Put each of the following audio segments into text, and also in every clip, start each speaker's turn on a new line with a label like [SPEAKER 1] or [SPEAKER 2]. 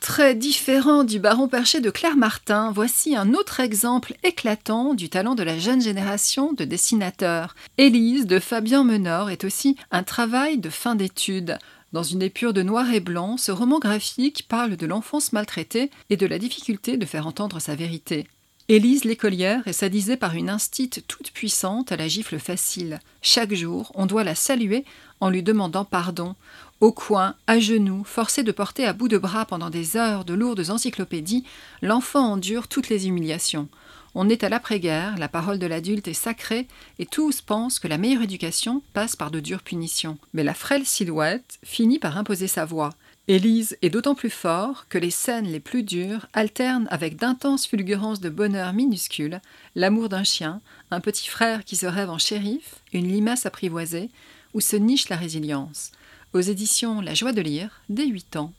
[SPEAKER 1] Très différent du baron perché de Claire Martin, voici un autre exemple éclatant du talent de la jeune génération de dessinateurs. Élise de Fabien Menor est aussi un travail de fin d'études. Dans une épure de noir et blanc, ce roman graphique parle de l'enfance maltraitée et de la difficulté de faire entendre sa vérité. Élise l'écolière est sadisée par une instite toute puissante à la gifle facile. Chaque jour, on doit la saluer en lui demandant pardon. Au coin, à genoux, forcé de porter à bout de bras pendant des heures de lourdes encyclopédies, l'enfant endure toutes les humiliations. On est à l'après-guerre, la parole de l'adulte est sacrée, et tous pensent que la meilleure éducation passe par de dures punitions. Mais la frêle silhouette finit par imposer sa voix. Élise est d'autant plus fort que les scènes les plus dures alternent avec d'intenses fulgurances de bonheur minuscules, l'amour d'un chien, un petit frère qui se rêve en shérif, une limace apprivoisée, où se niche la résilience aux éditions La joie de lire, dès 8 ans.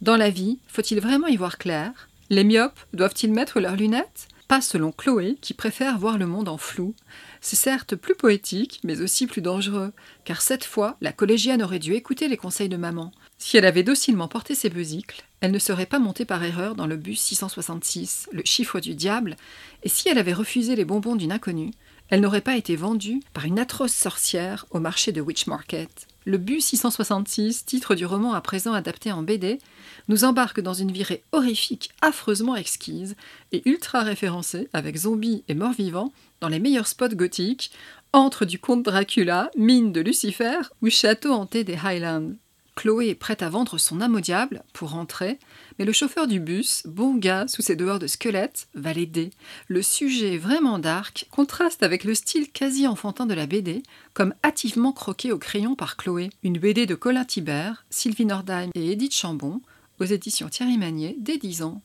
[SPEAKER 1] Dans la vie, faut-il vraiment y voir clair? Les myopes doivent-ils mettre leurs lunettes? Pas selon Chloé, qui préfère voir le monde en flou. C'est certes plus poétique, mais aussi plus dangereux, car cette fois, la collégienne aurait dû écouter les conseils de maman. Si elle avait docilement porté ses besicles, elle ne serait pas montée par erreur dans le bus 666, le chiffre du diable, et si elle avait refusé les bonbons d'une inconnue, elle n'aurait pas été vendue par une atroce sorcière au marché de Witch Market. Le bus 666, titre du roman à présent adapté en BD, nous embarque dans une virée horrifique, affreusement exquise et ultra référencée avec zombies et morts-vivants dans les meilleurs spots gothiques, entre du comte Dracula, mine de Lucifer ou château hanté des Highlands. Chloé est prête à vendre son âme au diable pour rentrer, mais le chauffeur du bus, bon gars sous ses dehors de squelette, va l'aider. Le sujet vraiment dark contraste avec le style quasi enfantin de la BD, comme hâtivement croqué au crayon par Chloé. Une BD de Colin Thibert, Sylvie Nordheim et Edith Chambon, aux éditions Thierry Magnier, dès 10 ans.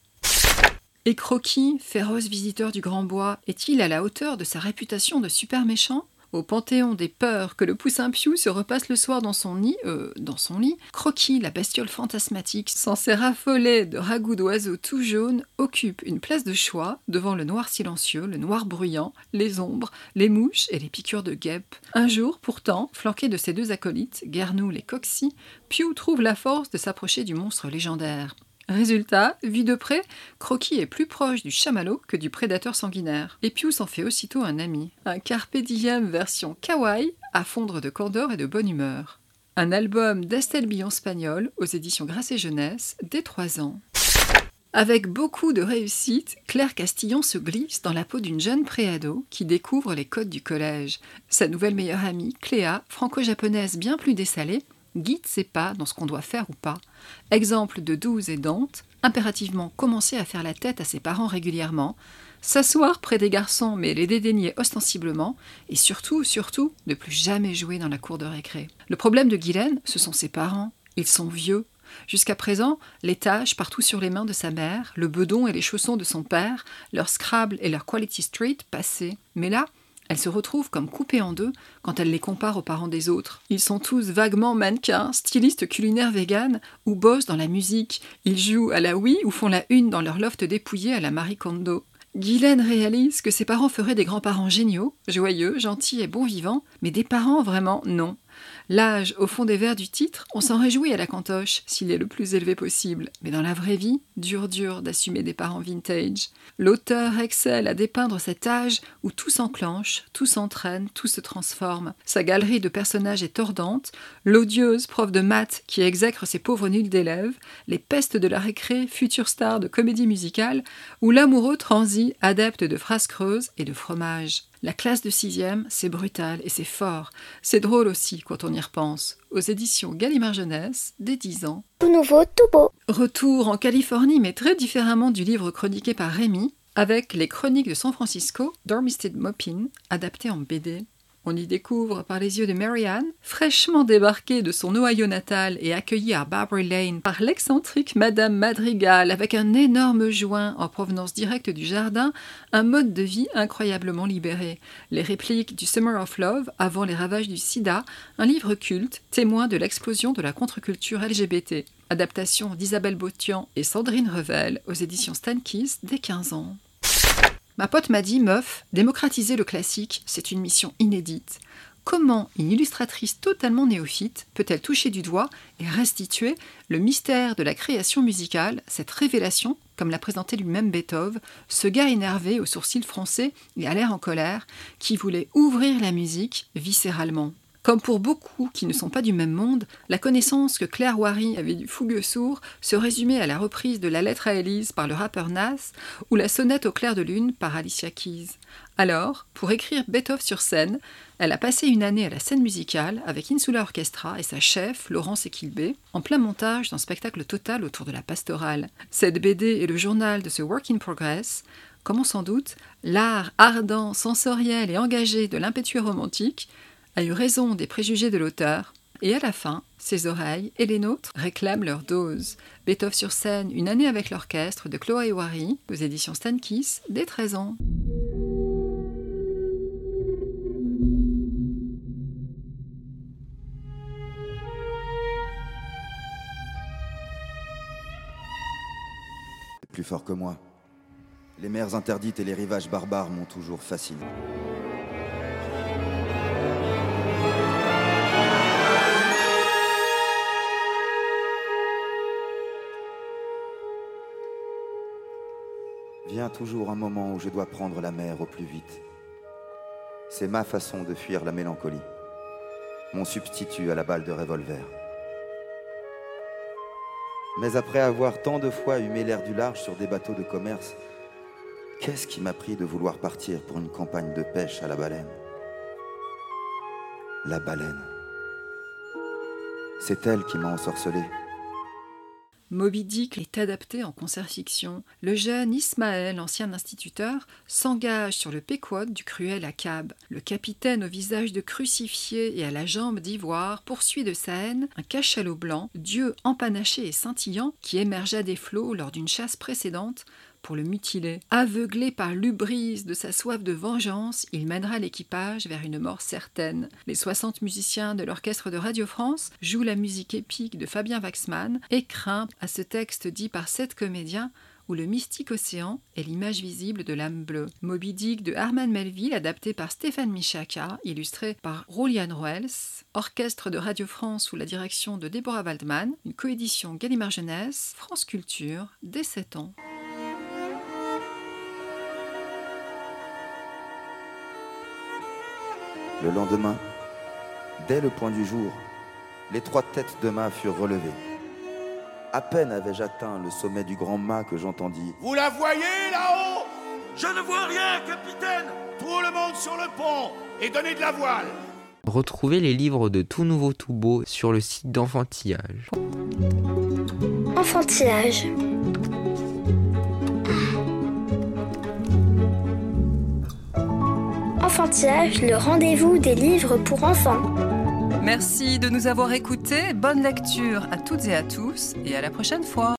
[SPEAKER 1] Et Croquis, féroce visiteur du Grand Bois, est-il à la hauteur de sa réputation de super méchant? Au panthéon des peurs que le poussin Piou se repasse le soir dans son nid, euh, dans son lit, Croquis, la bestiole fantasmatique, censée raffoler de ragoûts d'oiseaux tout jaunes, occupe une place de choix devant le noir silencieux, le noir bruyant, les ombres, les mouches et les piqûres de guêpes. Un jour, pourtant, flanqué de ses deux acolytes, Guernoul et Coxy, Piou trouve la force de s'approcher du monstre légendaire. Résultat, vu de près, Croquis est plus proche du chamallow que du prédateur sanguinaire. Et Pius en fait aussitôt un ami. Un carpe diem version kawaii, à fondre de candeur et de bonne humeur. Un album d'Estelle Billon Spagnol aux éditions Grâce et Jeunesse dès 3 ans. Avec beaucoup de réussite, Claire Castillon se glisse dans la peau d'une jeune préado qui découvre les codes du collège. Sa nouvelle meilleure amie, Cléa, franco-japonaise bien plus dessalée, guide ses pas dans ce qu'on doit faire ou pas. Exemple de douze et Dante, impérativement commencer à faire la tête à ses parents régulièrement, s'asseoir près des garçons mais les dédaigner ostensiblement, et surtout, surtout, ne plus jamais jouer dans la cour de récré. Le problème de Guylaine, ce sont ses parents. Ils sont vieux. Jusqu'à présent, les tâches partout sur les mains de sa mère, le bedon et les chaussons de son père, leur Scrabble et leur Quality Street passaient. Mais là, elle se retrouve comme coupée en deux quand elle les compare aux parents des autres. Ils sont tous vaguement mannequins, stylistes culinaires véganes ou bossent dans la musique. Ils jouent à la Wii ou font la une dans leur loft dépouillé à la Marie Kondo. Guylaine réalise que ses parents feraient des grands-parents géniaux, joyeux, gentils et bons vivants, mais des parents vraiment non. L'âge, au fond des vers du titre, on s'en réjouit à la cantoche, s'il est le plus élevé possible. Mais dans la vraie vie, dur dur d'assumer des parents vintage. L'auteur excelle à dépeindre cet âge où tout s'enclenche, tout s'entraîne, tout se transforme. Sa galerie de personnages est tordante, l'odieuse prof de maths qui exècre ses pauvres nuls d'élèves, les pestes de la récré, future star de comédie musicale, ou l'amoureux transi, adepte de phrases creuses et de fromage. La classe de sixième, c'est brutal et c'est fort. C'est drôle aussi quand on y repense. Aux éditions Gallimard Jeunesse, dès 10 ans.
[SPEAKER 2] Tout nouveau, tout beau.
[SPEAKER 1] Retour en Californie, mais très différemment du livre chroniqué par Rémy, avec les chroniques de San Francisco, Dormisted Mopin, adapté en BD. On y découvre par les yeux de Marianne, fraîchement débarquée de son Ohio natal et accueillie à Barbary Lane par l'excentrique Madame Madrigal avec un énorme joint en provenance directe du jardin, un mode de vie incroyablement libéré. Les répliques du Summer of Love avant les ravages du sida, un livre culte, témoin de l'explosion de la contre-culture LGBT. Adaptation d'Isabelle Botian et Sandrine Revel aux éditions Stankis dès 15 ans. Ma pote m'a dit, meuf, démocratiser le classique, c'est une mission inédite. comment une illustratrice totalement néophyte peut-elle toucher du doigt et restituer le mystère de la création musicale, cette révélation, comme l'a présenté lui-même Beethoven, ce gars énervé aux sourcils froncés et à l'air en colère, qui voulait ouvrir la musique viscéralement? Comme pour beaucoup qui ne sont pas du même monde, la connaissance que Claire Wary avait du fougueux sourd se résumait à la reprise de la lettre à Élise par le rappeur Nas ou la sonnette au clair de lune par Alicia Keys. Alors, pour écrire Beethoven sur scène, elle a passé une année à la scène musicale avec Insula Orchestra et sa chef, Laurence Equilbé, en plein montage d'un spectacle total autour de la pastorale. Cette BD est le journal de ce work in progress, comme on s'en doute, l'art ardent, sensoriel et engagé de l'impétueux romantique a eu raison des préjugés de l'auteur, et à la fin, ses oreilles et les nôtres réclament leur dose. Beethoven sur scène, une année avec l'orchestre de Chloé Wary, aux éditions Stankis, dès 13 ans.
[SPEAKER 2] Plus fort que moi. Les mers interdites et les rivages barbares m'ont toujours fasciné. Toujours un moment où je dois prendre la mer au plus vite. C'est ma façon de fuir la mélancolie, mon substitut à la balle de revolver. Mais après avoir tant de fois humé l'air du large sur des bateaux de commerce, qu'est-ce qui m'a pris de vouloir partir pour une campagne de pêche à la baleine? La baleine. C'est elle qui m'a ensorcelé.
[SPEAKER 1] Moby Dick est adapté en concert fiction. Le jeune Ismaël, ancien instituteur, s'engage sur le Pequod du cruel Akab. Le capitaine au visage de crucifié et à la jambe d'ivoire poursuit de sa haine un cachalot blanc, dieu empanaché et scintillant, qui émergea des flots lors d'une chasse précédente pour le mutiler. Aveuglé par l'ubrise de sa soif de vengeance, il mènera l'équipage vers une mort certaine. Les 60 musiciens de l'orchestre de Radio France jouent la musique épique de Fabien Waxman et craint à ce texte dit par sept comédiens où le mystique océan est l'image visible de l'âme bleue. Moby Dick de Herman Melville, adapté par Stéphane Michaka, illustré par Rolian Wells, orchestre de Radio France sous la direction de Deborah Waldman, une coédition Gallimard Jeunesse, France Culture, dès 7 ans.
[SPEAKER 2] Le lendemain, dès le point du jour, les trois têtes de mât furent relevées. À peine avais-je atteint le sommet du grand mât que j'entendis.
[SPEAKER 3] Vous la voyez là-haut? Je ne vois rien, capitaine Tout le monde sur le pont et donnez de la voile
[SPEAKER 4] Retrouvez les livres de Tout Nouveau Tout Beau sur le site d'Enfantillage.
[SPEAKER 5] Enfantillage. Le rendez-vous des livres pour enfants.
[SPEAKER 1] Merci de nous avoir écoutés, bonne lecture à toutes et à tous et à la prochaine fois.